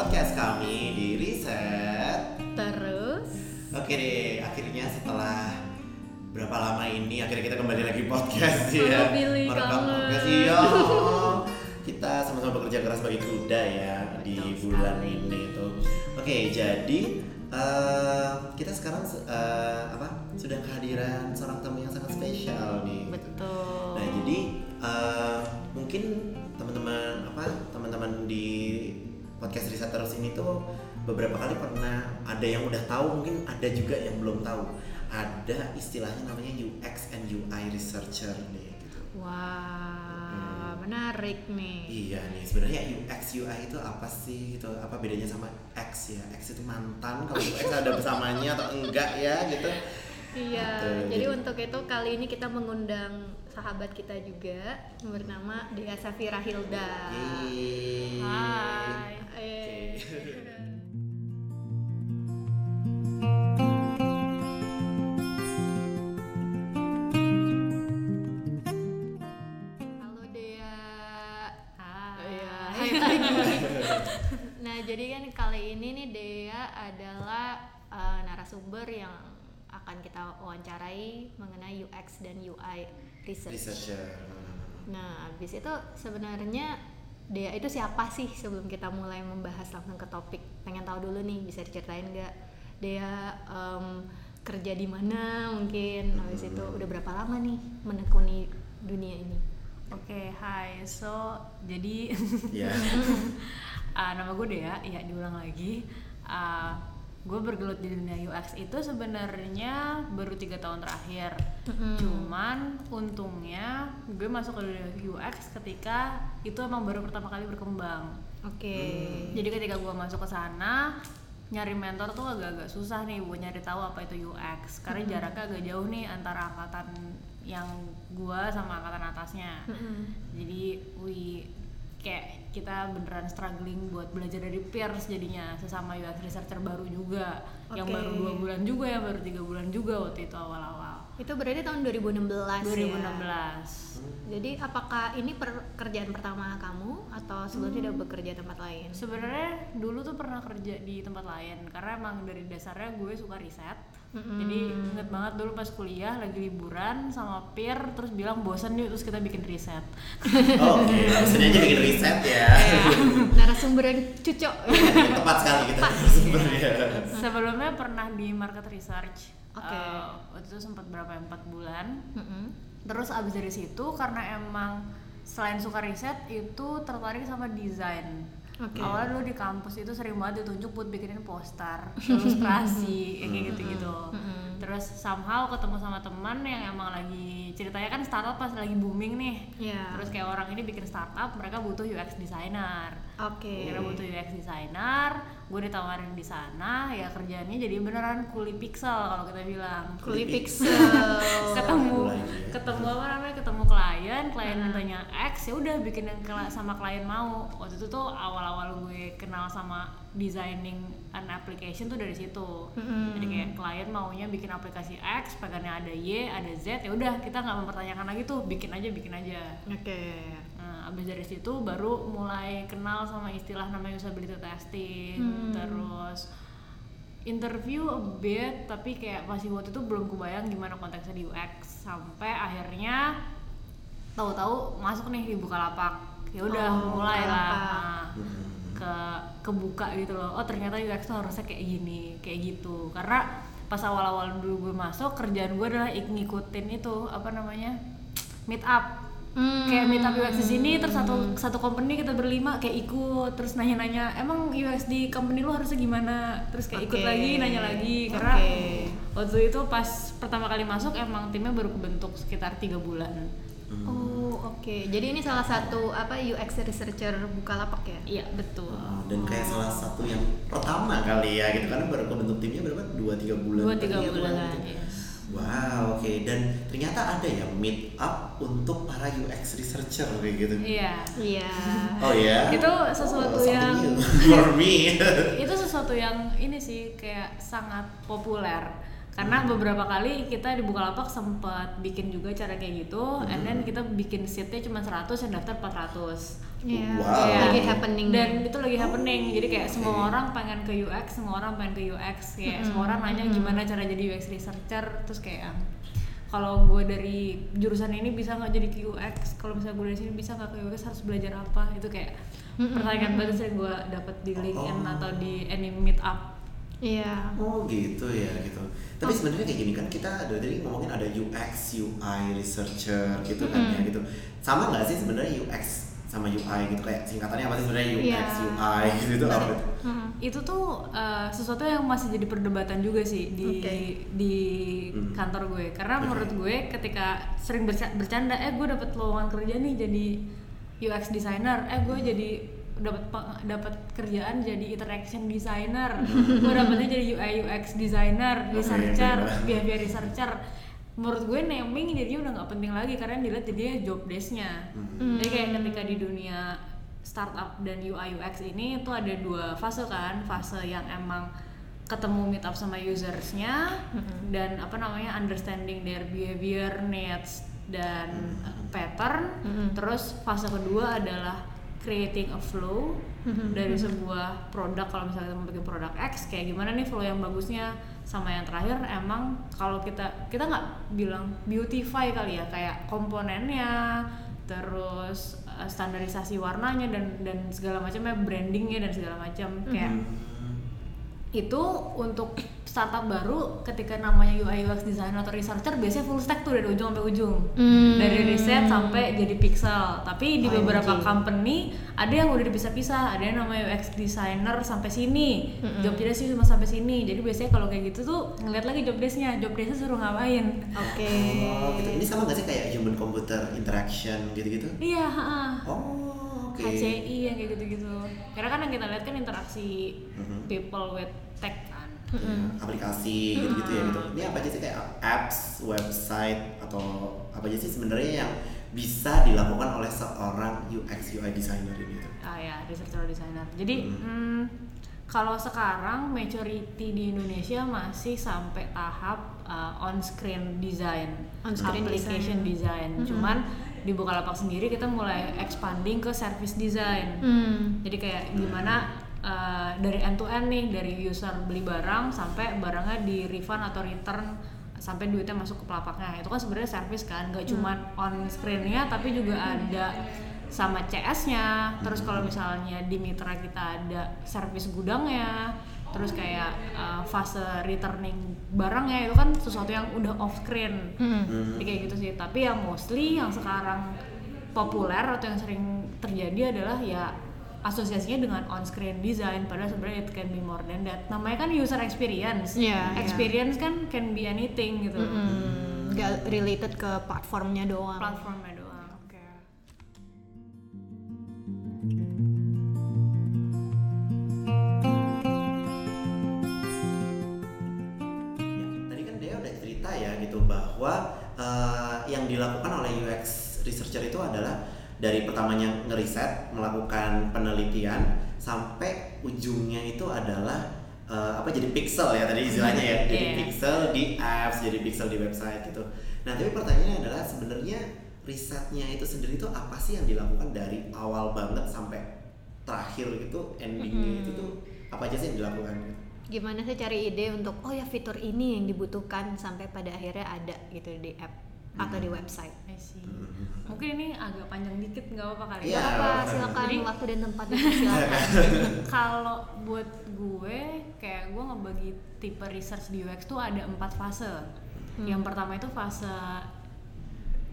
podcast kami di Riset. Terus Oke deh, akhirnya setelah berapa lama ini akhirnya kita kembali lagi podcast ya. Merekam podcast iya. Kita sama-sama bekerja keras bagi kuda ya di Betul bulan sekali. ini tuh. Oke, jadi eh, kita sekarang eh, apa sudah kehadiran seorang tamu yang sangat spesial nih. betul. Nah jadi eh, mungkin podcast riset terus ini tuh beberapa kali pernah ada yang udah tahu mungkin ada juga yang belum tahu ada istilahnya namanya UX and UI researcher nih gitu. Wah, menarik nih. Iya nih sebenarnya UX UI itu apa sih gitu apa bedanya sama X ya X itu mantan kalau UX ada bersamanya atau enggak ya gitu. Iya, Gitu, jadi jadi- untuk itu kali ini kita mengundang sahabat kita juga bernama Dea Safira Hilda. Yeay. Hai. Oke. Eh. Halo Dea. Iya, hai lagi. nah, jadi kan kali ini nih Dea adalah uh, narasumber yang akan kita wawancarai mengenai UX dan UI research. Researcher. Nah, habis itu sebenarnya Dea itu siapa sih sebelum kita mulai membahas langsung ke topik? Pengen tahu dulu nih, bisa diceritain nggak? Dea em, kerja di mana mungkin? Habis itu udah berapa lama nih menekuni dunia ini? Oke, hai. So, jadi Ya. ah, nama gue Dea, ya diulang lagi. Ah, gue bergelut di dunia UX itu sebenarnya baru tiga tahun terakhir. Mm-mm. Cuman untungnya gue masuk ke dunia UX ketika itu emang baru pertama kali berkembang. Oke. Jadi ketika gue masuk ke sana nyari mentor tuh agak-agak susah nih buat nyari tahu apa itu UX karena jaraknya agak jauh nih antara angkatan yang gue sama angkatan atasnya. Mm-mm. Jadi we kayak kita beneran struggling buat belajar dari peers jadinya sesama UX researcher baru juga yang Oke. baru dua bulan juga yang baru tiga bulan juga waktu itu awal-awal Itu berarti tahun 2016 ya? 2016 Jadi apakah ini pekerjaan pertama kamu atau sebelumnya udah bekerja tempat lain? sebenarnya dulu tuh pernah kerja di tempat lain karena emang dari dasarnya gue suka riset Mm-mm. jadi inget banget dulu pas kuliah lagi liburan sama peer terus bilang bosen yuk terus kita bikin riset Oke, maksudnya aja bikin riset ya. Narasumber yang cucok. Tepat sekali kita Tepat. sumbernya. sebelumnya pernah di market research Oke. Eh, waktu itu sempat berapa ya, empat bulan Mm-mm. terus abis dari situ karena emang selain suka riset itu tertarik sama desain Oke. awalnya dulu di kampus itu sering banget ditunjuk buat bikinin poster ilustrasi kayak gitu gitu Mm-mm. terus somehow ketemu sama teman yang emang lagi ceritanya kan startup pas lagi booming nih Iya. terus kayak orang ini bikin startup mereka butuh UX designer Oke. kira butuh UX designer gue ditawarin di sana ya kerjanya jadi beneran kuli pixel kalau kita bilang Kuli pixel. ketemu ketemu apa namanya ketemu klien klien Hmm. mintanya X ya udah bikin yang sama klien mau waktu itu tuh awal-awal gue kenal sama designing an application tuh dari situ Mm-mm. jadi kayak klien maunya bikin aplikasi X pengennya ada Y ada Z ya udah kita nggak mempertanyakan lagi tuh bikin aja bikin aja Oke. Nah, abis dari situ baru mulai kenal sama istilah namanya usability testing, Hmm. terus interview a bit, tapi kayak masih waktu itu belum kebayang gimana konteksnya di UX sampai akhirnya tahu-tahu masuk nih di Bukalapak. Ya udah Oh, mulai lah nah, ke kebuka gitu loh. Oh ternyata UX tuh harusnya kayak gini, kayak gitu. Karena pas awal-awal dulu gue masuk kerjaan gue adalah ik- ngikutin itu apa namanya meet up Hmm. kayak meet up UX di sini terus satu satu company kita berlima kayak ikut terus nanya-nanya emang UX di company lu harusnya gimana terus kayak ikut Oke. lagi nanya lagi karena Oke. waktu itu pas pertama kali masuk emang timnya baru kebentuk sekitar tiga bulan Oh, oke. Jadi ini salah satu apa UX researcher Bukalapak ya? iya betul Oh, dan kayak salah satu yang pertama kali ya gitu karena baru kebentuk timnya berapa dua tiga bulan dua tiga Tiga bulan gitu. yes. Wow, oke. Dan ternyata ada ya meet up untuk para UX researcher kayak gitu. iya Iya. Oh ya. Itu sesuatu something yang- for me. itu sesuatu yang ini sih kayak sangat populer karena beberapa kali kita di Bukalapak sempat bikin juga cara kayak gitu and then kita bikin seatnya cuma 100 yang daftar 400 Iya, Wow. lagi happening. dan itu lagi happening. Jadi kayak Oke. semua orang pengen ke UX semua orang pengen ke UX kayak semua orang nanya gimana cara jadi UX researcher terus kayak kalau gue dari jurusan ini bisa nggak jadi ke UX kalau misalnya gue dari sini bisa nggak ke UX harus belajar apa? Itu kayak pertanyaan banget sering gue dapet di LinkedIn Oh. atau di any meet up Iya. Oh gitu ya gitu. Tapi sebenarnya kayak gini kan kita dari tadi ngomongin ada UX, UI, researcher gitu kan ya gitu. Sama nggak sih sebenarnya UX sama UI gitu kayak singkatannya apa sih sebenarnya UX, Iya. UI gitu apa? tuh? Mm-mm. itu tuh uh, sesuatu yang masih jadi perdebatan juga sih di Oke. di Hmm. kantor gue karena Oke. menurut gue ketika sering berca- bercanda eh gue dapet lowongan kerja nih jadi UX designer eh gue jadi dapat dapat kerjaan jadi interaction designer. Gue dapetnya jadi UI UX designer researcher behavior researcher. Menurut gue naming jadinya udah nggak penting lagi karena yang dilihat jadinya job desk-nya. Hmm. jadi kayak ketika di dunia startup dan UI UX ini itu ada dua fase kan. Fase yang emang ketemu meet up sama usersnya dan apa namanya understanding their behavior needs dan uh, pattern. Terus fase kedua adalah creating a flow dari sebuah produk kalau misalnya kita mau bikin produk X kayak gimana nih flow yang bagusnya? Sama yang terakhir emang kalau kita kita nggak bilang beautify kali ya kayak komponennya terus uh, standarisasi warnanya dan dan segala macamnya brandingnya dan segala macam kayak Hmm. Itu untuk startup baru ketika namanya UI UX designer atau researcher biasanya full stack tuh dari ujung sampai ujung Hmm. dari riset sampai jadi pixel tapi di Ah, beberapa oke. company ada yang udah dipisah-pisah ada yang namanya UX designer sampai sini Mm-mm. job desk cuma sampai sini jadi biasanya kalau kayak gitu tuh ngeliat lagi job desknya job desknya suruh ngapain Oke. Oh gitu. Ini sama nggak sih kayak human computer interaction gitu-gitu? iya ha-ha. Oh. HCI yang kayak gitu-gitu. Karena kan yang kita lihat kan interaksi Mhm. people with tech kan. Ya, aplikasi gitu-gitu ya gitu. Ini apa aja sih kayak apps, website atau apa aja sih sebenarnya yang bisa dilakukan oleh seorang UX UI designer ini tuh? ah ya researcher designer. Jadi Hmm. hmm, kalau sekarang majority di Indonesia masih sampai tahap uh, on screen design On-screen application design, cuman di Bukalapak sendiri kita mulai expanding ke service design. Hmm. jadi kayak gimana uh, dari end to end nih dari user beli barang sampai barangnya di refund atau return sampai duitnya masuk ke pelapaknya. Itu kan sebenarnya service kan nggak cuman on screennya tapi juga ada sama CS-nya terus kalau misalnya di mitra kita ada service gudangnya terus kayak uh, fase returning barangnya itu kan sesuatu yang udah off screen Hmm. Jadi kayak gitu sih tapi yang mostly yang sekarang populer atau yang sering terjadi adalah ya asosiasinya dengan on screen design padahal sebenarnya it can be more than that namanya kan user experience Iya, iya. experience kan can be anything gitu Hmm. Gak related ke platformnya doang. platformnya doang bahwa eh, yang dilakukan oleh UX researcher itu adalah dari pertamanya ngeriset, melakukan penelitian sampai ujungnya itu adalah eh, apa jadi pixel ya tadi istilahnya ya, jadi Iya. pixel di apps, jadi pixel di website gitu. Nah, tapi pertanyaannya adalah sebenarnya risetnya itu sendiri itu apa sih yang dilakukan dari awal banget sampai terakhir gitu endingnya itu tuh apa aja sih yang dilakukan gitu? Gimana sih cari ide untuk oh ya fitur ini yang dibutuhkan sampai pada akhirnya ada gitu di app atau di website. I see. mungkin ini agak panjang dikit nggak apa-apa kali Iya. ya Apa silakan Jadi- waktu dan tempat silakan. kalau buat gue kayak gue ngebagi tipe research di UX tuh ada empat fase yang pertama itu fase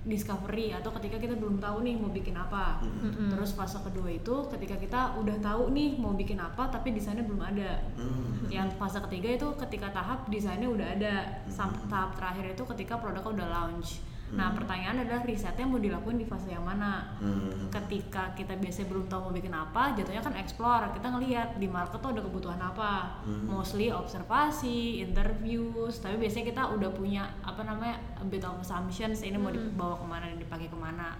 discovery atau ketika kita belum tahu nih mau bikin apa. Mm-mm. terus fase kedua itu ketika kita udah tahu nih mau bikin apa tapi desainnya belum ada. Hmm. yang fase ketiga itu ketika tahap desainnya udah ada. Sam- tahap terakhir itu ketika produknya udah launch nah pertanyaan adalah risetnya mau dilakuin di fase yang mana? Hmm. ketika kita biasanya belum tahu mau bikin apa jatuhnya kan explore kita ngelihat di market tuh ada kebutuhan apa. Hmm. mostly observasi interviews tapi biasanya kita udah punya apa namanya a bit of assumptions ini mau dibawa ke mana dan dipakai ke mana.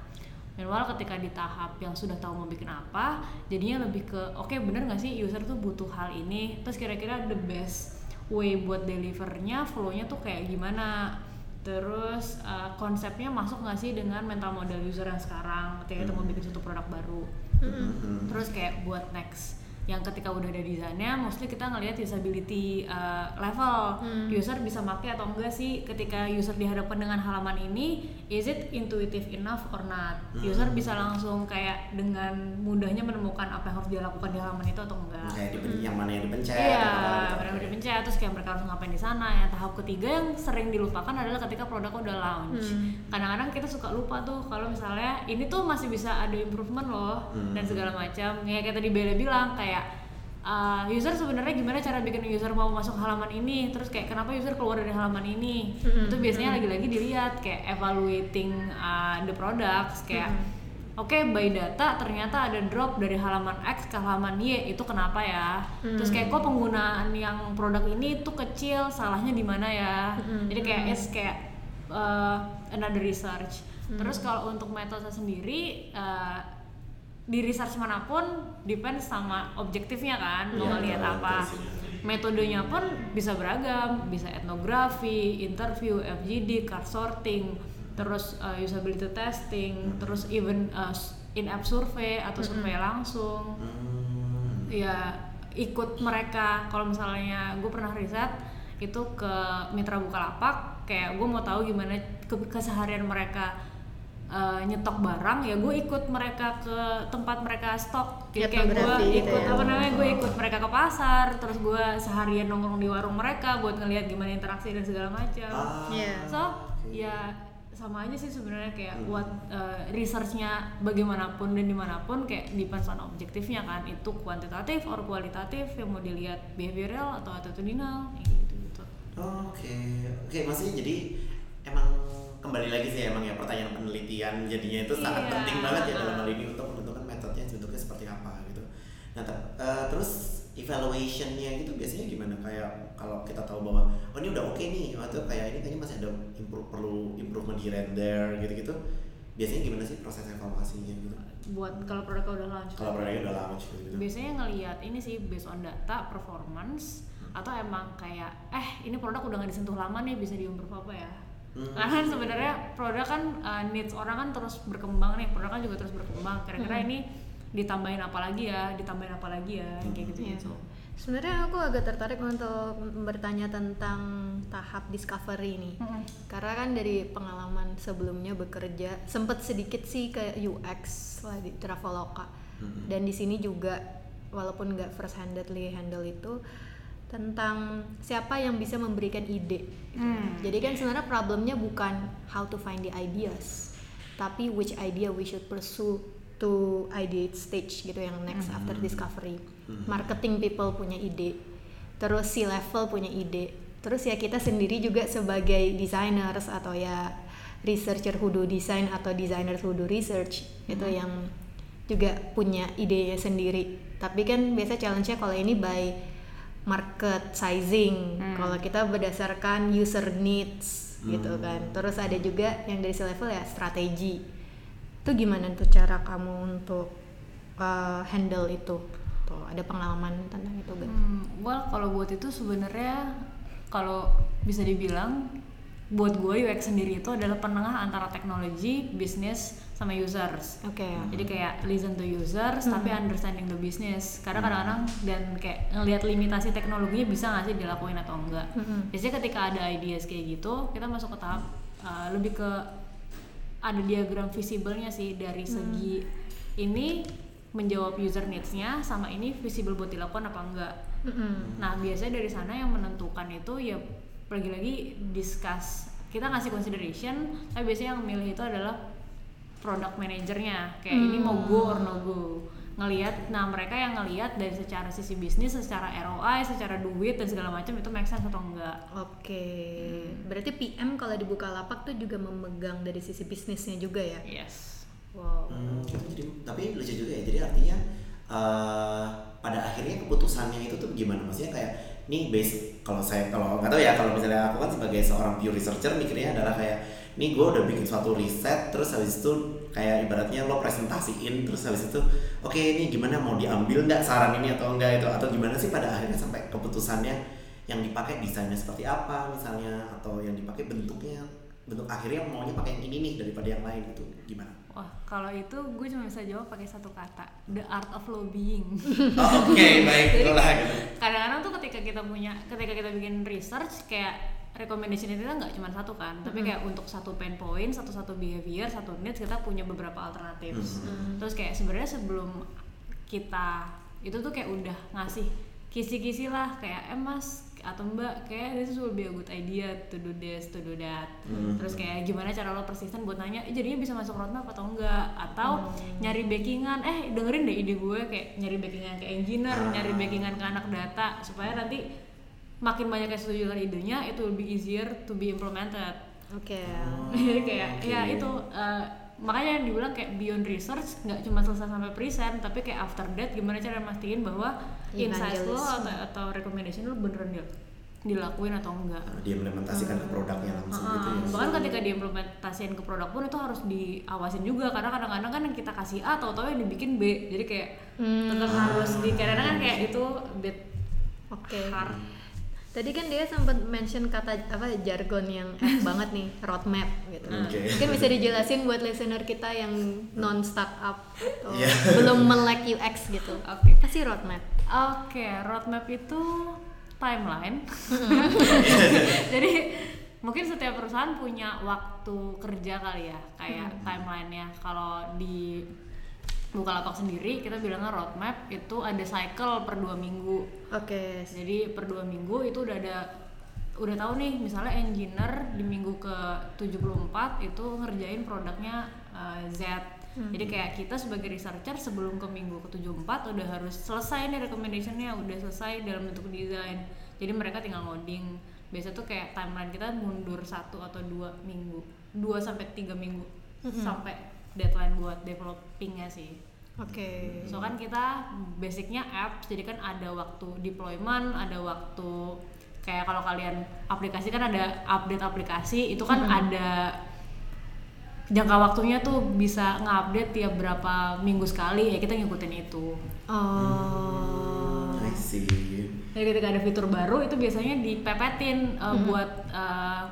Meanwhile ketika di tahap yang sudah tahu mau bikin apa jadinya lebih ke oke bener nggak sih user tuh butuh hal ini? Terus kira-kira the best way buat delivernya flow-nya tuh kayak gimana terus uh, konsepnya masuk nggak sih dengan mental model user yang sekarang? Ketika kita mau bikin suatu produk baru. Hmm. terus kayak buat next. Yang ketika udah ada desainnya mostly kita ngelihat usability uh, level user bisa pakai atau enggak sih? Ketika user dihadapkan dengan halaman ini is it intuitive enough or not user bisa langsung kayak dengan mudahnya menemukan apa yang harus dia lakukan di halaman itu atau enggak kayak dipen- yang mana yang dipencet Iya, gitu. benar-benar dipencet terus kayak mereka harus ngapain di sana. Yang tahap ketiga yang sering dilupakan adalah ketika produknya udah launch. Kadang-kadang kita suka lupa tuh kalau misalnya ini tuh masih bisa ada improvement loh Hmm. dan segala macam. Ya kayak tadi Bella bilang kayak uh, user sebenarnya gimana cara bikin user mau masuk halaman ini? Terus kayak kenapa user keluar dari halaman ini? Itu biasanya lagi-lagi dilihat kayak evaluating uh, the products kayak Oke, by data ternyata ada drop dari halaman X ke halaman Y itu kenapa ya? Terus kayak kok penggunaan yang produk ini tuh kecil, salahnya di mana ya? Jadi kayak it's kayak uh, another research. Terus kalau untuk metode sendiri uh, di research mana pun depends sama objektifnya kan mau Iya, ngelihat betul apa. sih. Metodenya pun bisa beragam, bisa etnografi, interview, FGD, card sorting, terus uh, usability testing, terus even uh, in-app survey atau survei langsung. Hmm. Ya ikut mereka kalau misalnya gue pernah riset itu ke mitra bukalapak kayak gue mau tahu gimana ke- keseharian mereka uh, nyetok barang ya gue ikut mereka ke tempat mereka stok jadi kayak gue gitu ikut ya. apa namanya gue ikut mereka ke pasar terus gue seharian nongkrong di warung mereka buat ngelihat gimana interaksi dan segala macam Ah, Iya. so ya sama aja sih sebenarnya kayak Hmm. what uh, researchnya bagaimanapun dan di mana pun kayak depends on objektifnya kan itu kuantitatif or kualitatif yang mau dilihat behavioral atau attitudinal kayak gitu gitu Oke, oke maksudnya jadi emang kembali lagi sih emang ya pertanyaan penelitian jadinya itu sangat Iya. penting banget ya dalam hal ini untuk menentukan metodenya bentuknya seperti apa gitu. Nah ter- eh, terus evaluationnya gitu biasanya gimana? Kayak kalau kita tahu bahwa oh ini udah oke nih, atau kayak ini kayaknya masih ada improve perlu improvement here and there gitu-gitu. Biasanya gimana sih proses evaluasinya gitu? buat kalau produknya udah launch Kalau produknya udah launch gitu. biasanya ngelihat ini sih based on data performance atau emang kayak eh ini produk udah nggak disentuh lama nih bisa diimprove apa ya Hmm. karena kan sebenarnya produk kan uh, needs orang kan terus berkembang nih produk kan juga terus berkembang kira-kira ini ditambahin apa lagi ya ditambahin apa lagi ya kayak gitu Iya. gitu Sebenarnya aku agak tertarik untuk bertanya tentang tahap discovery nih. Karena kan dari pengalaman sebelumnya bekerja sempet sedikit sih ke UX lah di Traveloka. Dan di sini juga walaupun nggak first handedly handle itu tentang siapa yang bisa memberikan ide. Hmm. Jadi kan sebenarnya problemnya bukan how to find the ideas, tapi which idea we should pursue to ideate stage gitu yang next after discovery. Marketing people punya ide, terus C level punya ide, terus ya kita sendiri juga sebagai designers atau ya researcher who do design atau designers who do research itu yang juga punya idenya sendiri. Tapi kan biasa challenge-nya kalau ini by market sizing. Kalau kita berdasarkan user needs gitu kan. Terus ada juga yang dari C level ya strategi. Itu gimana tuh cara kamu untuk uh, handle itu? Tuh, ada pengalaman tentang itu gak? Hmm, well kalau buat itu sebenarnya kalau bisa dibilang buat gue UX sendiri itu adalah penengah antara teknologi, bisnis sama users. Oke. Jadi kayak listen to users tapi understanding the business. Karena kadang-kadang dan kayak ngelihat limitasi teknologinya bisa nggak sih dilakuin atau enggak. Mm-mm. Biasanya ketika ada ideas kayak gitu, kita masuk ke tahap uh, lebih ke ada diagram visible-nya sih dari segi ini menjawab user needs-nya sama ini visible buat dilakukan apa enggak. Mm-mm. Nah, biasanya dari sana yang menentukan itu ya lagi-lagi discuss. Kita ngasih consideration, tapi biasanya yang milih itu adalah product manajernya. Kayak ini mau go or no go. Ngelihat, nah mereka yang ngelihat dari secara sisi bisnis, secara ROI, secara duit dan segala macam itu make sense atau enggak. Oke. Berarti PM kalau dibuka lapak tuh juga memegang dari sisi bisnisnya juga ya? Yes. Wow. Hmm, jadi tapi lucu juga ya. Jadi artinya eh, pada akhirnya keputusannya itu tuh gimana? Maksudnya kayak nih base kalau saya kalau nggak tahu ya kalau misalnya aku kan sebagai seorang pure researcher mikirnya adalah kayak nih gue udah bikin suatu riset terus habis itu kayak ibaratnya lo presentasiin terus habis itu oke ini gimana mau diambil nggak saran ini atau enggak itu atau gimana sih pada akhirnya sampai keputusannya yang dipakai desainnya seperti apa misalnya atau yang dipakai bentuknya bentuk akhirnya maunya pakai yang ini nih daripada yang lain gitu gimana? Wah, kalau itu gue cuma bisa jawab pakai satu kata, the art of lobbying. Oh, Oke baik Jadi, itulah gitu. Kadang-kadang tuh ketika kita punya, ketika kita bikin research kayak recommendation itu nggak cuma satu kan, tapi kayak untuk satu pain point, satu satu behavior, satu needs kita punya beberapa alternatif. Terus kayak sebenarnya sebelum kita itu tuh kayak udah ngasih kisi-kisi lah kayak eh mas atau mbak kayak this will be a good idea to do this to do that. Terus kayak gimana cara lo persisten buat nanya eh, jadinya bisa masuk roadmap atau enggak? Atau nyari backingan. Eh dengerin deh ide gue kayak nyari backingan ke engineer nyari backingan ke anak data supaya nanti makin banyak yang setuju dengan idenya itu will be easier to be implemented. Oke. jadi kayak oke. ya itu eh, makanya yang dibilang kayak beyond research nggak cuma selesai sampai present tapi kayak after that gimana cara mastiin bahwa insight lo atau, atau recommendation lo beneran di- dilakuin atau enggak. Diimplementasikan ke produknya langsung gitu Ah, ya. bahkan ketika diimplementasikan ke produk pun itu harus diawasin juga karena kadang-kadang kan yang kita kasih A tahu-tahu yang dibikin B jadi kayak tetap harus di kadang-kadang kan kayak itu bit Oke. hard Tadi kan dia sempat mention kata apa jargon yang F banget nih, roadmap gitu. Oke. Mungkin bisa dijelasin buat listener kita yang non startup atau Iya. belum melek UX gitu. Oke. Apa sih roadmap? Oke, roadmap itu timeline. Jadi mungkin setiap perusahaan punya waktu kerja kali ya, kayak timelinenya. Kalau di Bukalapak sendiri kita bilangnya roadmap itu ada cycle per dua minggu. Oke. Jadi per dua minggu itu udah ada udah tahu nih misalnya engineer di minggu ke 74 itu ngerjain produknya uh, Z. Jadi kayak kita sebagai researcher sebelum ke minggu ke 74 udah harus selesai nih recommendationnya udah selesai dalam bentuk desain. Jadi mereka tinggal ngoding. Biasa tuh kayak timeline kita mundur satu atau dua minggu, dua sampai tiga minggu sampai deadline buat developingnya sih. Oke. So kan kita basicnya apps, jadi kan ada waktu deployment, ada waktu kayak kalau kalian aplikasi kan ada update aplikasi, itu kan ada jangka waktunya tuh bisa ngupdate tiap berapa minggu sekali ya kita ngikutin itu. Oh. I see. Jadi ketika ada fitur baru itu biasanya dipepetin uh, buat uh,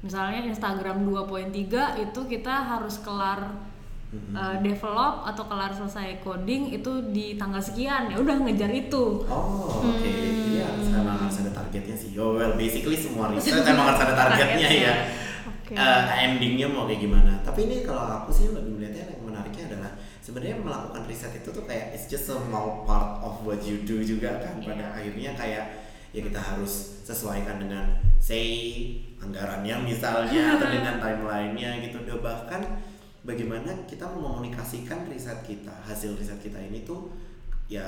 misalnya Instagram 2.3 itu kita harus kelar uh, develop atau kelar selesai coding itu di tanggal sekian ya udah ngejar itu. Oh, oke. Jadi harus emang harus ada targetnya sih. Oh, well, basically semua riset emang harus ada targetnya ya. Oke. Eh, endingnya mau kayak gimana? Tapi ini kalau aku sih lebih melihatnya yang menariknya adalah sebenarnya melakukan riset itu tuh kayak it's just a small part of what you do juga kan. Pada akhirnya kayak ya kita harus sesuaikan dengan say anggarannya misalnya atau dengan timelinenya gitu. Dan bahkan bagaimana kita mekomunikasikan riset kita, hasil riset kita ini tuh ya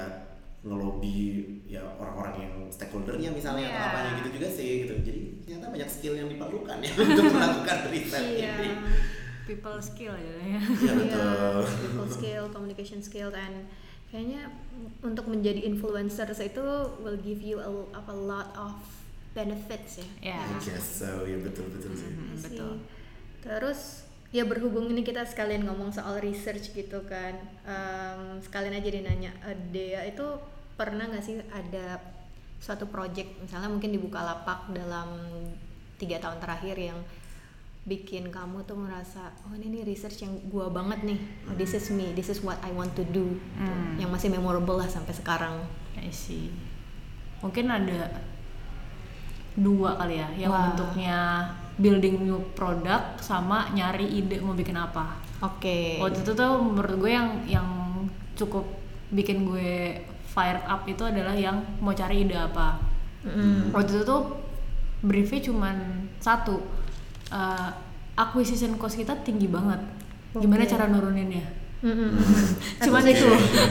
ngelobi ya orang-orang yang stakeholdernya misalnya atau Iya. apanya gitu juga sih gitu jadi ternyata banyak skill yang diperlukan ya untuk melakukan riset Iya. ini People skill ya. ya Iya, betul people skill, communication skill, dan kayaknya untuk menjadi influencer itu will give you a, a lot of benefits ya. Ya. I guess so ya betul betul sih Hmm, Sih. betul. Terus ya berhubung ini kita sekalian ngomong soal research gitu kan, em, sekalian aja dinanya, eh, Dea itu pernah nggak sih ada suatu project misalnya mungkin di Bukalapak dalam tiga tahun terakhir yang bikin kamu tuh merasa oh ini nih research yang gua banget nih oh, this is me this is what I want to do gitu. Hmm. yang masih memorable lah sampai sekarang I see. Mungkin ada dua kali ya, yang Wah. bentuknya building new product sama nyari ide mau bikin apa. oke Waktu itu tuh menurut gue yang yang cukup bikin gue fired up itu adalah yang mau cari ide apa. Mm. Waktu itu tuh briefnya cuman satu, eh, acquisition cost kita tinggi banget. Gimana Oke. cara nuruninnya? Mm-mm. cuman itu.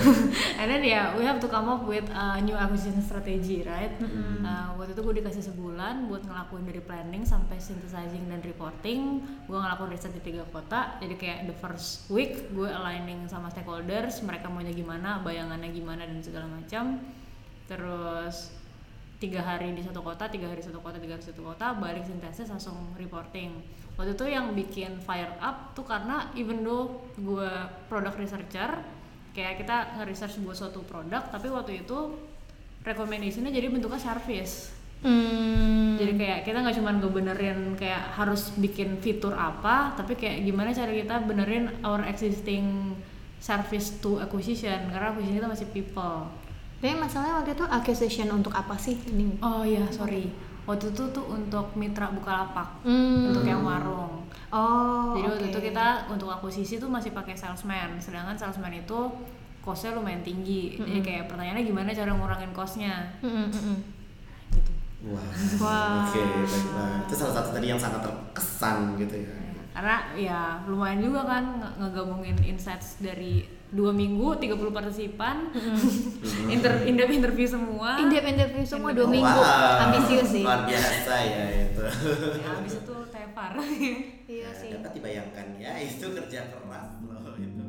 And then ya we have to come up with a new acquisition strategy right? Uh, waktu itu gue dikasih sebulan buat ngelakuin dari planning sampai synthesizing dan reporting. Gue ngelakuin riset di tiga kota. Jadi kayak the first week gue aligning sama stakeholders mereka maunya gimana bayangannya gimana dan segala macam. Terus tiga hari di satu kota tiga hari satu kota tiga hari satu kota balik sintesis langsung reporting waktu itu yang bikin fire up tuh karena even though gue product researcher kayak kita nge-research buat suatu produk tapi waktu itu recommendationnya jadi bentuknya service Hmm. Jadi kayak kita nggak cuma ngebenerin kayak harus bikin fitur apa, tapi kayak gimana cara kita benerin our existing service to acquisition karena acquisition kita masih people. Tapi masalahnya waktu itu acquisition untuk apa sih ini? Oh iya sorry, waktu itu tuh untuk mitra Bukalapak, Hmm. untuk yang warung. Oh. Jadi waktu oke. itu kita untuk akuisisi tuh masih pakai salesman, sedangkan salesman itu costnya lumayan tinggi. Jadi kayak pertanyaannya gimana cara ngurangin costnya? Mm, mm, mm. Gitu. Wah. Wah. Oke, baiklah. Itu salah satu tadi yang sangat terkesan gitu ya. Karena ya lumayan juga kan nge- ngegabungin insights dari dua minggu 30 partisipan, inter in interview semua. In-depth interview semua dua Wow. minggu, ambisius sih. Luar biasa ya itu. Ya, habis itu tepar. Iya Ya, sih. Dapat dibayangkan ya, itu kerja keras loh itu.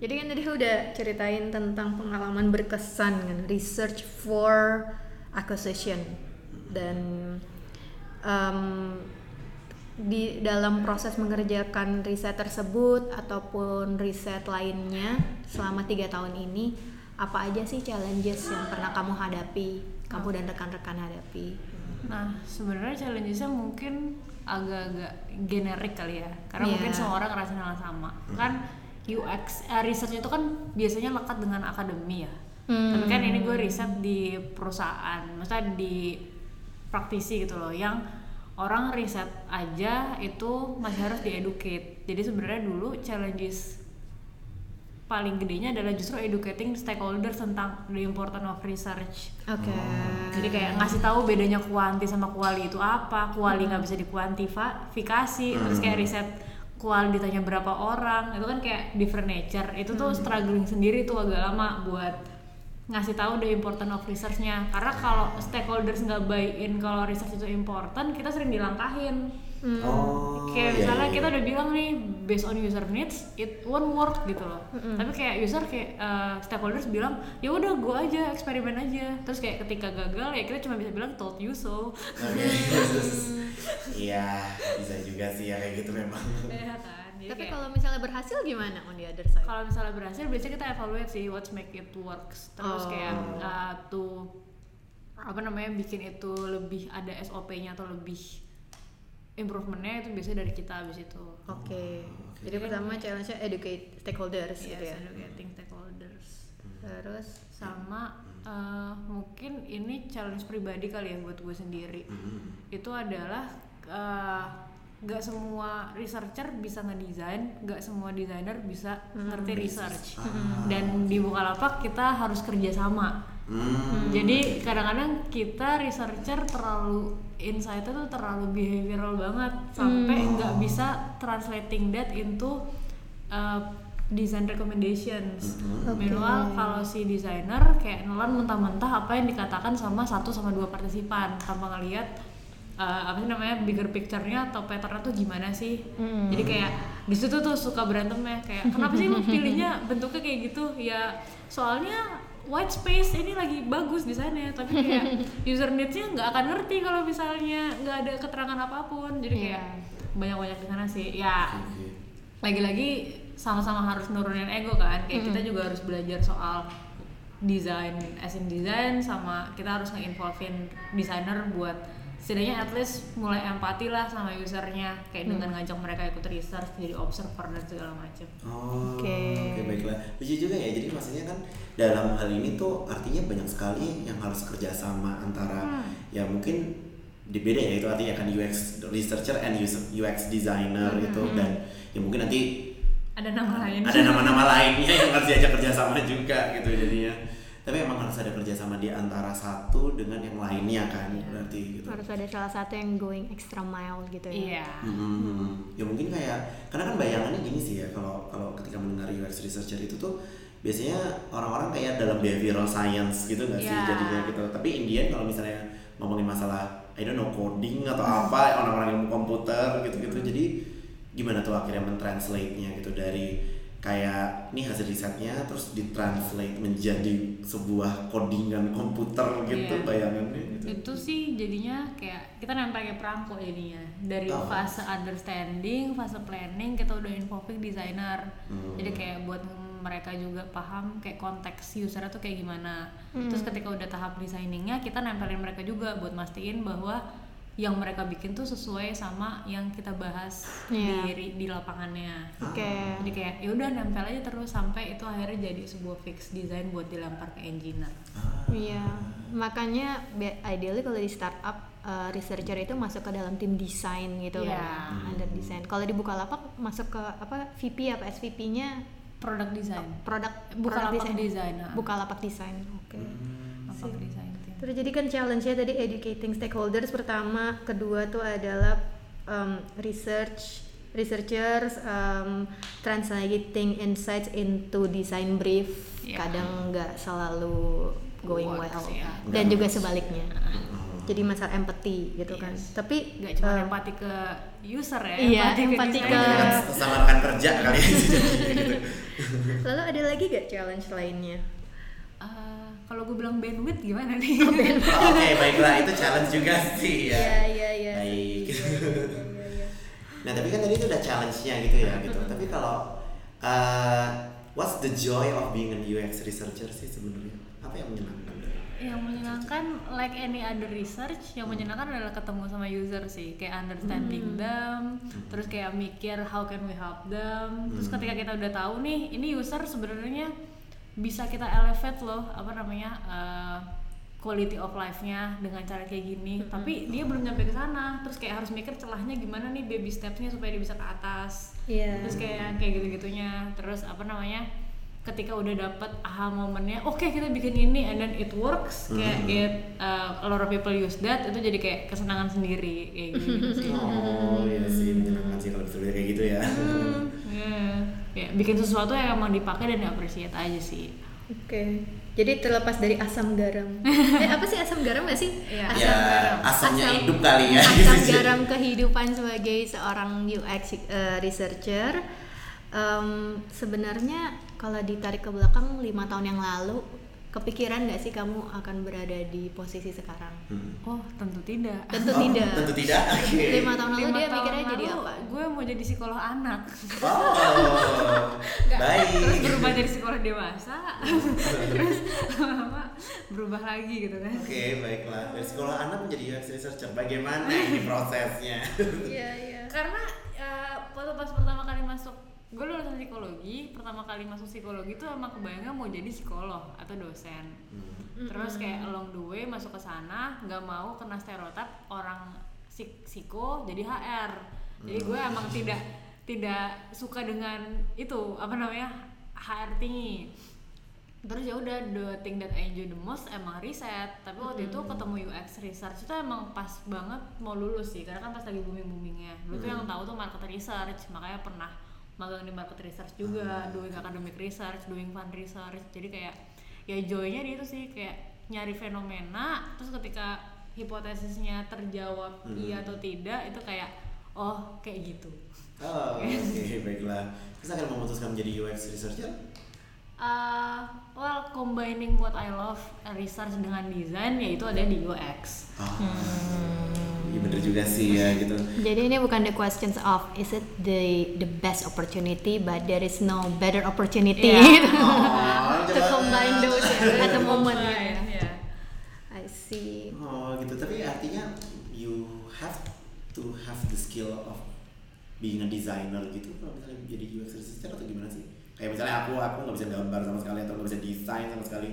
Jadi kan tadi udah ceritain tentang pengalaman berkesan kan, research for acquisition dan em, di dalam proses mengerjakan riset tersebut ataupun riset lainnya selama tiga tahun ini apa aja sih challenges yang pernah kamu hadapi, kamu dan rekan-rekan hadapi? Nah, sebenarnya challenge-nya mungkin agak-agak generik kali ya. Karena Iya. mungkin semua orang ngerasain hal sama. Kan UX eh, research itu kan biasanya lekat dengan akademi ya. Hmm. Tapi kan ini gue riset di perusahaan, maksudnya di praktisi gitu loh yang orang riset aja itu masih harus dieducate. Jadi sebenarnya dulu challenges paling gedenya adalah justru educating stakeholders tentang the importance of research. Oke. Jadi kayak ngasih tahu bedanya kuanti sama kuali itu apa, kuali nggak bisa dikuantifikasi, terus kayak riset kuali ditanya berapa orang, itu kan kayak different nature. Itu tuh struggling sendiri tuh agak lama buat ngasih tahu the importance of researchnya. Karena kalau stakeholders nggak buy in kalau research itu important, kita sering dilangkahin. Oh. Kayak iya, misalnya iya, kita iya. udah bilang nih based on user needs it won't work gitu loh. Tapi kayak user kayak uh, stakeholders bilang ya udah gua aja eksperimen aja. Terus kayak ketika gagal ya kita cuma bisa bilang told you so. Iya, bisa juga sih ya kayak gitu memang. Jadi Tapi kalau misalnya berhasil gimana on the other side? kalau misalnya berhasil biasanya kita evaluate sih what's make it works terus Oh. kayak uh, tuh apa namanya bikin itu lebih ada SOP-nya atau lebih improvementnya itu biasanya dari kita abis itu Oke. Jadi pertama challenge-nya educate stakeholders yes, gitu ya. educating stakeholders Terus sama uh, mungkin ini challenge pribadi kali ya buat gue sendiri Hmm. itu adalah uh, nggak semua researcher bisa ngedesain nggak semua desainer bisa ngerti research. Dan di Bukalapak kita harus kerja sama Hmm. jadi kadang-kadang kita researcher terlalu insight tuh terlalu behavioral banget. Sampai nggak bisa translating that into uh, design recommendations. Minimal kalau si desainer kayak nelan mentah-mentah apa yang dikatakan sama satu sama dua partisipan tanpa ngeliat uh, apa sih namanya bigger picture-nya atau pattern-nya tuh gimana sih. Jadi kayak di situ tuh suka berantem ya kayak kenapa sih lu pilihnya bentuknya kayak gitu? Ya soalnya white space ini lagi bagus desainnya tapi kayak user needs-nya nggak akan ngerti kalau misalnya nggak ada keterangan apa pun. Jadi kayak banyak-banyak di sana sih. Ya lagi-lagi sama-sama harus nurunin ego kan. Kayak kita juga harus belajar soal desain as in design sama kita harus nge-involvein desainer buat setidaknya at least mulai empati lah sama usernya kayak dengan ngajak mereka ikut research jadi observer dan segala macam Oh, Oke. oke baiklah. Lucu juga ya. Jadi maksudnya kan dalam hal ini tuh artinya banyak sekali yang harus kerjasama antara ya mungkin di beda ya itu artinya kan UX researcher and UX designer itu dan ya mungkin nanti ada nama lain ada nama-nama lainnya yang harus diajak kerjasama juga gitu jadinya. Tapi emang harus ada kerjasama di antara satu dengan yang lainnya kan berarti gitu. harus ada salah satu yang going extra mile gitu ya. iya Hmm, ya mungkin kayak karena kan bayangannya gini sih ya kalau kalau ketika mendengar UX researcher itu tuh biasanya orang-orang kayak dalam behavioral science gitu nggak sih Ya. jadinya gitu tapi Indian kalau misalnya ngomongin masalah I don't know coding atau apa orang-orang yang komputer gitu-gitu jadi gimana tuh akhirnya mentranslate-nya gitu dari kayak ini hasil risetnya terus ditranslate menjadi sebuah codingan komputer gitu Iya. bayangannya gitu. itu sih jadinya kayak kita nempel kayak perangko jadinya dari Oh. fase understanding fase planning kita udah infographic designer Hmm. jadi kayak buat mereka juga paham kayak konteks usernya tuh kayak gimana terus ketika udah tahap desainingnya kita nempelin mereka juga buat mastiin bahwa yang mereka bikin tuh sesuai sama yang kita bahas Iya. di di lapangannya Oke. jadi kayak ya udah nempel aja terus sampai itu akhirnya jadi sebuah fix design buat dilempar ke engineer Ah. Iya, makanya be- ideally kalau di startup uh, researcher itu masuk ke dalam tim desain gitu Iya. kan, under design. Kalau di Bukalapak masuk ke apa VP apa SVP-nya product design produk Bukalapak product design, ah. Bukalapak design. Oke. Hmm. apa design Terus jadi kan challenge-nya tadi educating stakeholders pertama, kedua tuh adalah um, research researchers um, translating insights into design brief. Iya. Kadang nggak selalu going Works, well. ya. Dan juga sebaliknya. Oh. Jadi masalah empathy gitu kan. Yes. Tapi nggak cuma um, empati ke user ya Iya, empati empati ke- kan sama rekan kerja kali ya gitu. lalu ada lagi gak challenge lainnya? Eh, kalau gue bilang bandwidth gimana nih Oke, baiklah itu challenge juga sih ya. Iya, iya, iya. Baik. Iya, iya, iya. Nah tapi kan tadi itu udah challenge-nya gitu ya gitu. Tapi kalau uh, what's the joy of being a UX researcher sih sebenarnya? Apa yang menyenangkan? yang menyenangkan like any other research yang menyenangkan adalah ketemu sama user sih kayak understanding them terus kayak mikir how can we help them terus ketika kita udah tahu nih ini user sebenarnya bisa kita elevate loh apa namanya uh, quality of life-nya dengan cara kayak gini. Tapi dia belum nyampe ke sana. Terus kayak harus mikir celahnya gimana nih baby steps-nya supaya dia bisa ke atas. Iya. terus kayak kayak gitu-gitunya. Terus apa namanya ketika udah dapet aha momennya oke kita bikin ini and then it works kayak it uh, a lot of people use that itu jadi kayak kesenangan sendiri kayak gitu sih. Oh iya sih menyenangkan sih kalau bisa kayak gitu ya. Hmm, yeah. ya bikin sesuatu yang emang dipakai dan appreciate aja sih Oke. Jadi terlepas dari asam garam. eh apa sih asam garam gak sih? Iya. Asam ya garam. asamnya Asam- hidup kali ya. Asam garam kehidupan sebagai seorang UX eh, researcher. Em, sebenarnya kalau ditarik ke belakang lima tahun yang lalu, kepikiran nggak sih kamu akan berada di posisi sekarang? Hmm. oh tentu tidak Tentu Oh, tidak. Tentu tidak. Oke. Lima tahun lalu Lima dia tahun mikirnya jadi apa? gue mau jadi psikolog anak Oh, baik. terus berubah jadi psikolog dewasa terus lama-lama berubah lagi gitu kan Oke, baiklah. Dari sekolah anak menjadi UX researcher, bagaimana ini prosesnya? Iya iya. karena eh, waktu pas pertama kali masuk gue lulusan psikologi pertama kali masuk psikologi tuh emang kebayangnya mau jadi psikolog atau dosen. Hmm. terus kayak along the way masuk ke sana nggak mau kena stereotip orang psik- psiko jadi HR jadi gue emang tidak tidak suka dengan itu apa namanya HR tinggi. Terus ya udah the thing that I enjoy the most emang riset. Tapi waktu itu ketemu UX research itu emang pas banget mau lulus sih karena kan pas lagi booming boomingnya dulu tuh yang tahu tuh market research makanya pernah magang di market research juga doing academic research doing fund research jadi kayak ya joynya di itu sih kayak nyari fenomena terus ketika hipotesisnya terjawab Hmm. iya atau tidak itu kayak oh kayak gitu Oh, oke, baiklah. Terus akan memutuskan menjadi UX researcher? Uh, well, combining what I love research dengan desain yaitu ada di UX. Oh, iya bener juga sih ya gitu. Jadi ini bukan the questions of is it the the best opportunity, but there is no better opportunity Iya. Oh, to combine those at the moment. Combine, ya. ya. I see. Oh gitu, tapi artinya you have to have the skill of being a designer gitu kalau misalnya jadi UX researcher atau gimana sih? Kayak misalnya aku aku nggak bisa gambar sama sekali atau nggak bisa desain sama sekali,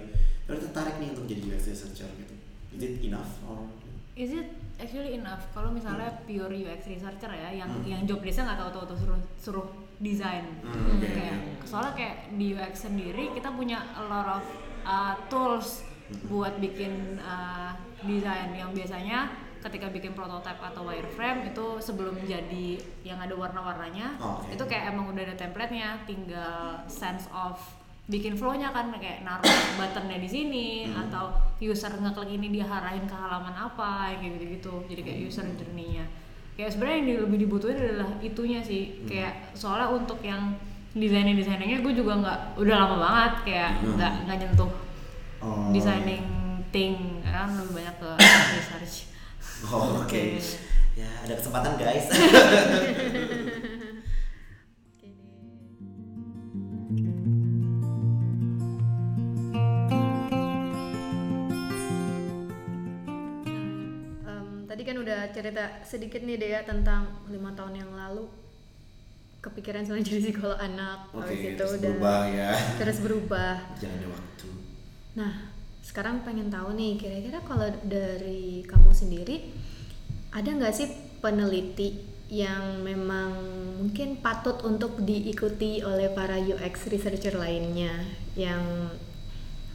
tapi tertarik nih untuk jadi UX researcher gitu. Is it enough or? Is it actually enough kalau misalnya pure UX researcher ya yang Hmm. yang job desa nggak tahu-tahu suruh suruh desain. Hmm, oke. Kayak soalnya kayak di UX sendiri kita punya a lot of uh, tools buat bikin uh, desain yang biasanya ketika bikin prototype atau wireframe itu sebelum jadi yang ada warna-warnanya Oh, itu kayak emang udah ada template-nya tinggal sense of bikin flow-nya kan kayak naruh buttonnya di sini Hmm. atau user ngeklik ini dia arahin ke halaman apa kayak gitu-gitu jadi kayak user journey-nya kayak sebenarnya yang lebih dibutuhin adalah itunya sih Hmm. kayak soalnya untuk yang desainin desainingnya gue juga nggak udah lama banget kayak Hmm. nggak nggak nyentuh Oh. designing thing kan lebih banyak ke research Oh, oke. Ya, ada kesempatan guys. Em, tadi kan udah cerita sedikit nih Dea tentang lima tahun yang lalu kepikiran soal jadi psikolog anak Oke, habis itu terus udah berubah ya. terus berubah Jalannya waktu. nah sekarang pengen tahu nih kira-kira kalau dari kamu sendiri ada nggak sih peneliti yang memang mungkin patut untuk diikuti oleh para UX researcher lainnya yang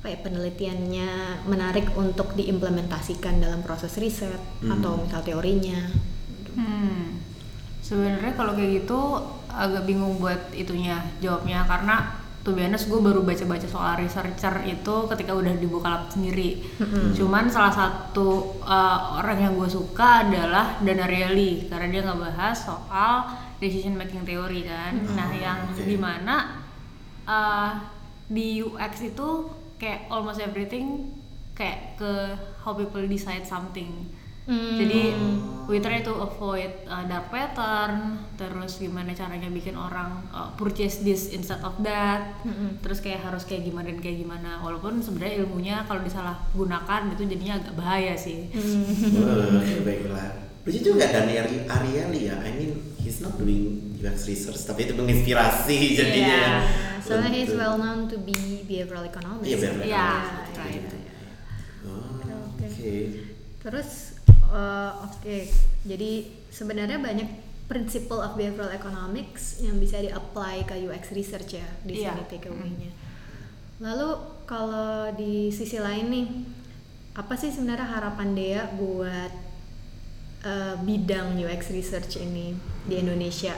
apa ya penelitiannya menarik untuk diimplementasikan dalam proses riset Hmm. atau misal teorinya Hmm. Sebenarnya kalau kayak gitu agak bingung buat itunya jawabnya karena tuh honest gue baru baca-baca soal researcher itu ketika udah di Bukalapak sendiri. Cuman salah satu uh, orang yang gue suka adalah Dana Reali karena dia nggak bahas soal decision making theory kan. Nah, Oh, yang oke. di mana uh, di UX itu kayak almost everything kayak ke how people decide something. Hmm. Jadi we try to avoid uh, dark pattern, terus gimana caranya bikin orang uh, purchase this instead of that, Mm-mm. terus kayak harus kayak gimana dan kayak gimana. Walaupun sebenarnya ilmunya kalau disalahgunakan itu jadinya agak bahaya sih. Oke, baiklah. Lucu juga Daniel Ariely ya. I mean, he's not doing UX research, tapi itu menginspirasi jadinya. Iya. ya. soalnya he's Untuk- well known to be behavioral economist Iya, behavioral Iya, economist, right. gitu. Oh, Oke. Oke. Terus eh, oke, jadi sebenarnya banyak principle of behavioral economics yang bisa di-apply ke UX research ya di Iya. sini takeaway-nya. Lalu kalau di sisi lain nih, apa sih sebenarnya harapan Dea buat eh, bidang UX research ini di Indonesia?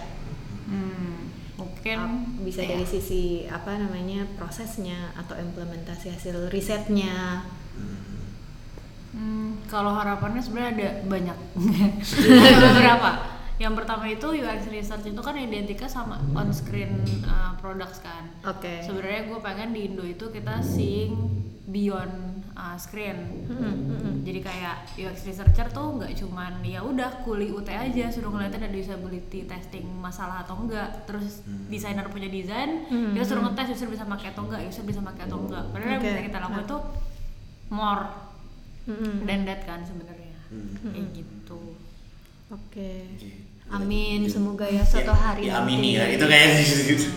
Hmm, mungkin Ap- bisa ya. dari sisi apa namanya prosesnya atau implementasi hasil risetnya. Hmm, kalau harapannya sebenarnya ada banyak. Ada beberapa. Yang pertama itu UX research itu kan identiknya sama on screen uh, products kan. Oke. sebenarnya gue pengen di Indo itu kita seeing beyond uh, screen. Mm-mm, mm-mm. jadi kayak UX researcher tuh nggak cuman ya udah kuli UT aja suruh ngeliatin ada usability testing masalah atau enggak terus desainer punya desain Hmm, kita suruh ngetes user bisa pakai atau enggak user bisa pakai atau enggak padahal yang Oke. bisa kita lakukan tuh more Dan that kan sebenarnya Hmm. kayak gitu Oke. Oke. Amin, Ya. semoga ya suatu hari Diamini ya, nanti. itu kayak gitu.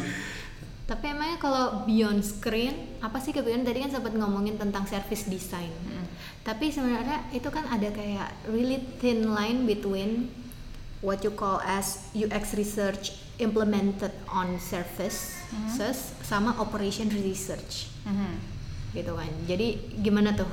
Tapi emangnya kalau beyond screen, apa sih kepikiran tadi kan sempat ngomongin tentang service design. Hmm. Tapi sebenarnya itu kan ada kayak really thin line between what you call as UX research implemented on services sama operation research Mhm. gitu kan. Jadi gimana tuh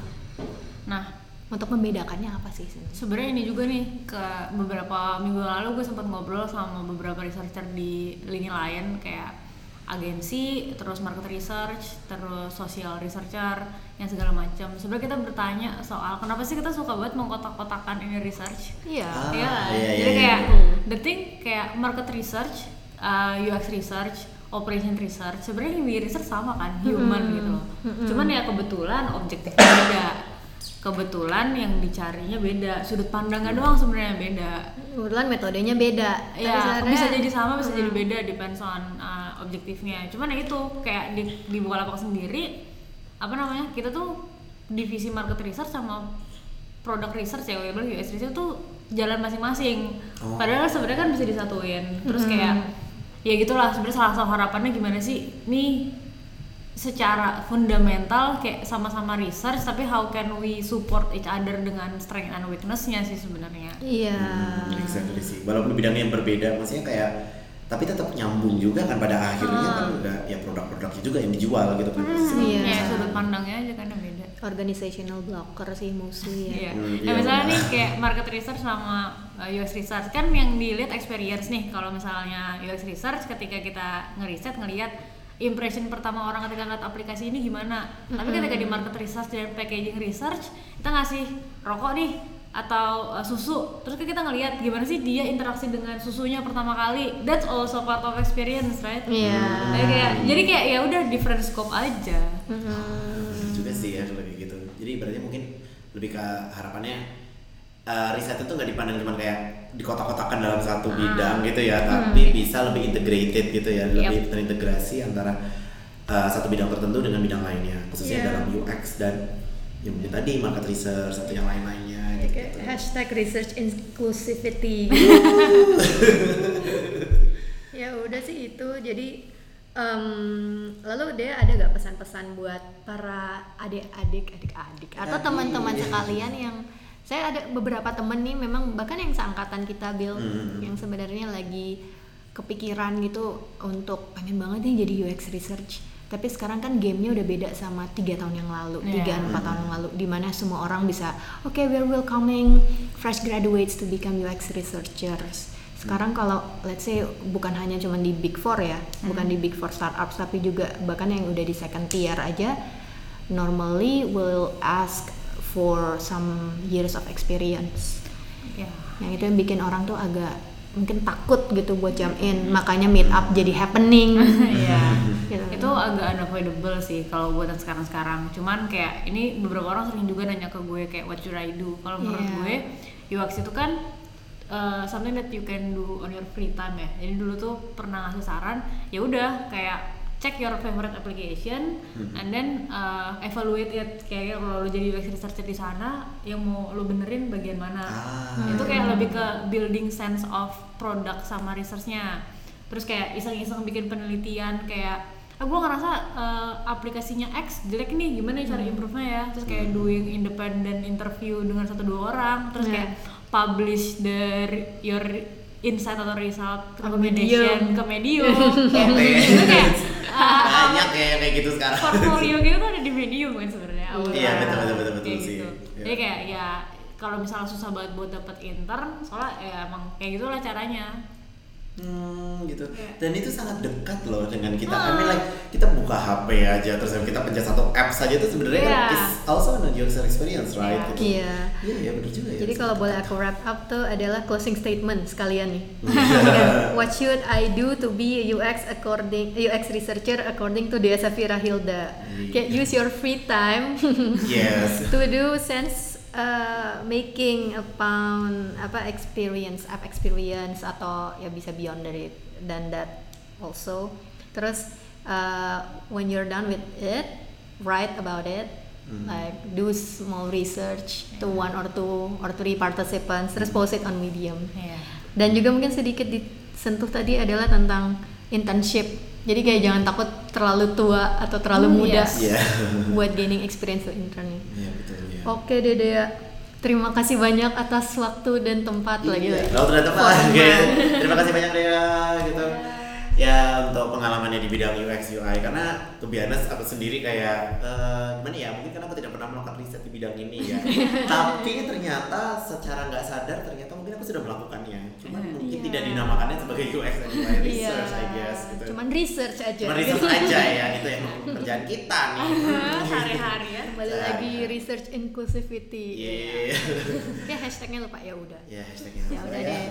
nah untuk membedakannya apa sih? Sebenarnya ini juga nih ke beberapa minggu lalu gue sempat ngobrol sama beberapa researcher di lini lain kayak agensi, terus market research, terus social researcher, yang segala macam. Sebenarnya kita bertanya soal kenapa sih kita suka banget mengkotak-kotakan ini research? Iya. Ah, Iya, iya, jadi iya, kayak iya. the thing kayak market research, uh, UX research, operation research, sebenarnya yang di research sama kan, human gitu loh. Cuman ya kebetulan objektifnya beda. Kebetulan yang dicarinya beda, sudut pandangnya doang sebenarnya beda. Kebetulan metodenya beda. Tapi Ya, sebenarnya- bisa jadi sama, bisa jadi Hmm. beda, depends on uh, objektifnya. Cuman ya itu kayak di di Bukalapak sendiri, apa namanya? Kita tuh divisi market research sama product research ya, label US research tuh jalan masing-masing. Oh. Padahal sebenarnya kan bisa disatuin. Terus Hmm. kayak ya gitulah sebenarnya salah satu harapannya gimana sih? Nih secara fundamental kayak sama-sama research tapi how can we support each other dengan strength and weaknessnya sih sebenarnya. Iya. Hmm, exactly sih. Walaupun bidangnya yang berbeda, maksudnya kayak tapi tetap nyambung juga kan pada akhirnya kan udah ya produk-produknya juga yang dijual gitu kan. Iya. Ya sudut pandangnya aja kan beda. Organizational blocker sih mostly ya. Iya. Hmm, Nah, iya, misalnya nih kayak market research sama uh, UX research kan yang dilihat experience nih. Kalau misalnya UX research ketika kita ngeriset ngelihat impression pertama orang ketika ngeliat aplikasi ini gimana. Tapi ketika di market research dan packaging research kita ngasih rokok nih atau uh, susu terus kan kita ngelihat gimana sih dia interaksi dengan susunya pertama kali that's also part of experience right Iya. Jadi kayak jadi kayak ya udah different scope aja Mhm. juga sih ya kalau kayak gitu jadi berarti mungkin lebih ke harapannya eh, riset itu nggak dipandang cuma kayak dikotak-kotakan dalam satu bidang gitu ya tapi bisa lebih integrated gitu ya lebih terintegrasi antara eh, satu bidang tertentu dengan bidang lainnya khususnya Iya. dalam UX dan yang mungkin tadi market research atau yang lain-lainnya gitu, Kayak hashtag research inclusivity. Ya udah sih itu. Jadi em, lalu dia ada gak pesan-pesan buat para adik-adik adik-adik atau teman-teman sekalian yang saya ada beberapa temen nih memang bahkan yang seangkatan kita Bill Hmm. yang sebenarnya lagi kepikiran gitu untuk pengen banget nih jadi UX research tapi sekarang kan gamenya udah beda sama tiga tahun yang lalu Iya. tiga empat tahun yang lalu di mana semua orang bisa oke we're welcoming fresh graduates to become UX researchers sekarang kalau let's say bukan hanya cuman di big four ya bukan di big four startups tapi juga bahkan yang udah di second tier aja normally will ask for some years of experience. Ya. Yang itu yang bikin orang tuh agak mungkin takut gitu buat jump in. Makanya meet up jadi happening. Iya. gitu. itu agak unavoidable sih kalau buat yang sekarang-sekarang. Cuman kayak ini beberapa orang sering juga nanya ke gue kayak what should I do? Kalau menurut Iya. gue UX itu kan uh, something that you can do on your free time ya. Jadi dulu tuh pernah ngasih saran ya udah kayak check your favorite application and then uh, evaluate it. Kayak kalau lo jadi UX researcher di sana yang mau lo benerin bagian mana. Ah. itu kayak lebih ke building sense of product sama researchnya. Terus kayak iseng-iseng bikin penelitian kayak ah gue ngerasa eh, aplikasinya X jelek nih gimana ya cara improve-nya ya? Terus kayak doing independent interview dengan satu dua orang. Terus kayak publish the your insight atau result Ke recommendation Medium. ke medium itu kayak ah, banyak ya yang kayak gitu sekarang portfolio gitu tuh ada di medium kan sebenarnya awalnya. Iya, betul, betul, betul, betul Kayak sih. gitu. Iya. jadi kayak ya kalau misalnya susah banget buat dapet intern soalnya ya emang kayak gitulah caranya Hmm, gitu. Iya. Dan itu sangat dekat loh dengan kita. I mean like kita buka HP aja terus kita pencet satu app saja itu sebenarnya kan Iya. is also a user experience, right? Iya. Gitu. Iya. Iya, iya benar juga ya. Jadi kalau boleh aku wrap up tuh adalah closing statement sekalian nih. Iya. What should I do to be a UX according UX researcher according to Dea Safira Hilda? Kayak use your free time Yes. to do sense uh, making upon apa experience app experience atau ya bisa beyond dari dan that also. Terus uh, when you're done with it, write about it. Hmm. Like do small research to one or two or three participants, terus post it on Medium. Iya. Dan juga mungkin sedikit disentuh tadi adalah tentang internship. Jadi kayak jangan takut terlalu tua atau terlalu Hmm, muda yes. Iya. buat gaining experience to interning. Iya betul ya. Oke Dede, terima kasih banyak atas waktu dan tempat lagi Iya. lagi. Ternyata Pak, Formal. Oke. terima kasih banyak Dea gitu. Ya untuk pengalamannya di bidang UX UI karena to be honest aku sendiri kayak eh, gimana ya mungkin karena aku tidak pernah melakukan riset di bidang ini ya. Tapi ternyata secara nggak sadar ternyata mungkin aku sudah melakukannya. Cuman mungkin Iya. tidak dinamakannya sebagai UX dan UI research I guess gitu. Cuman research aja. Cuman research aja ya itu yang pekerjaan kita nih. Sehari-hari ya. Kembali lagi research inclusivity. Iya. ya hashtagnya lupa ya udah. Ya hashtagnya. Ya udah deh.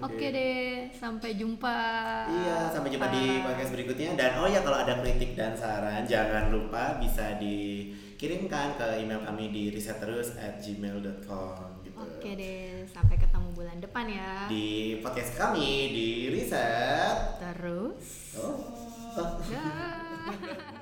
Oke deh, sampai jumpa. Iya, sampai jumpa di podcast berikutnya. Dan oh ya kalau ada kritik dan saran jangan lupa bisa dikirimkan ke email kami di risetterus at gmail.com gitu. Oke deh, sampai ketemu bulan depan ya. Di podcast kami di riset. Terus. Oh. Dah.